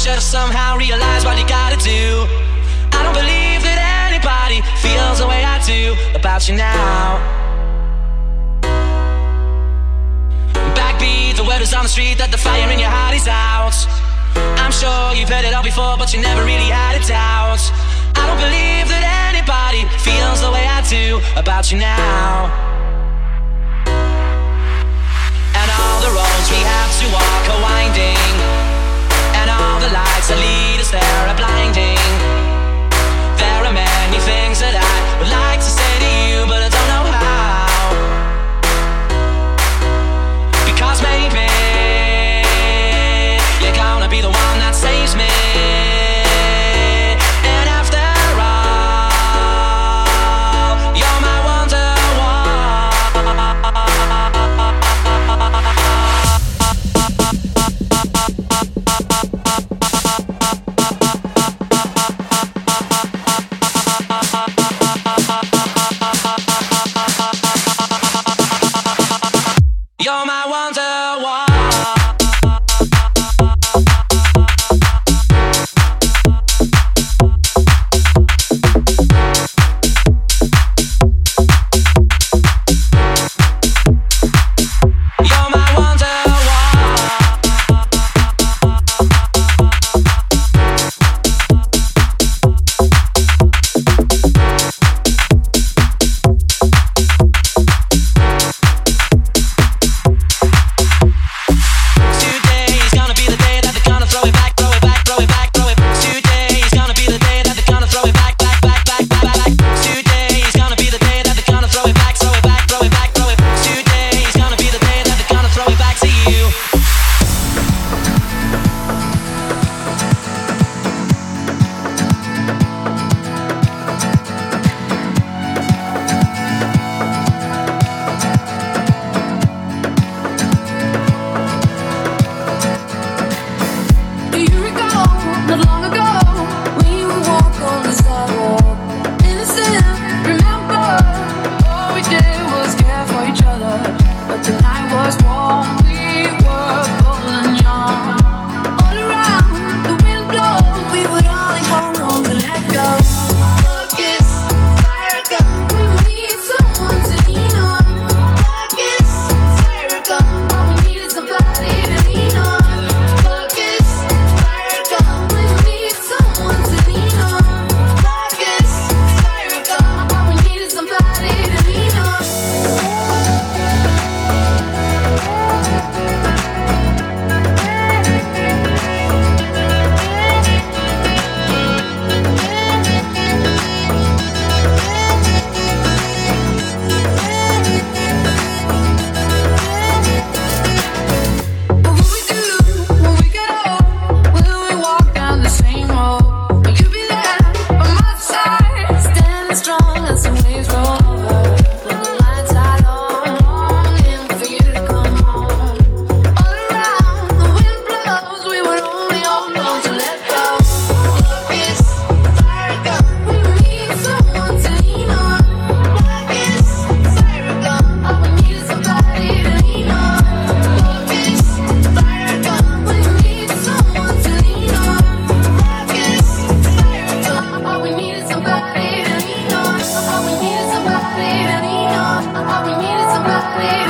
should somehow realize what you gotta do. I don't believe that anybody feels the way I do about you now. Backbeat, the word is on the street that the fire in your heart is out. I'm sure you've heard it all before, but you never really had a doubt. I don't believe that anybody feels the way I do about you now. clear.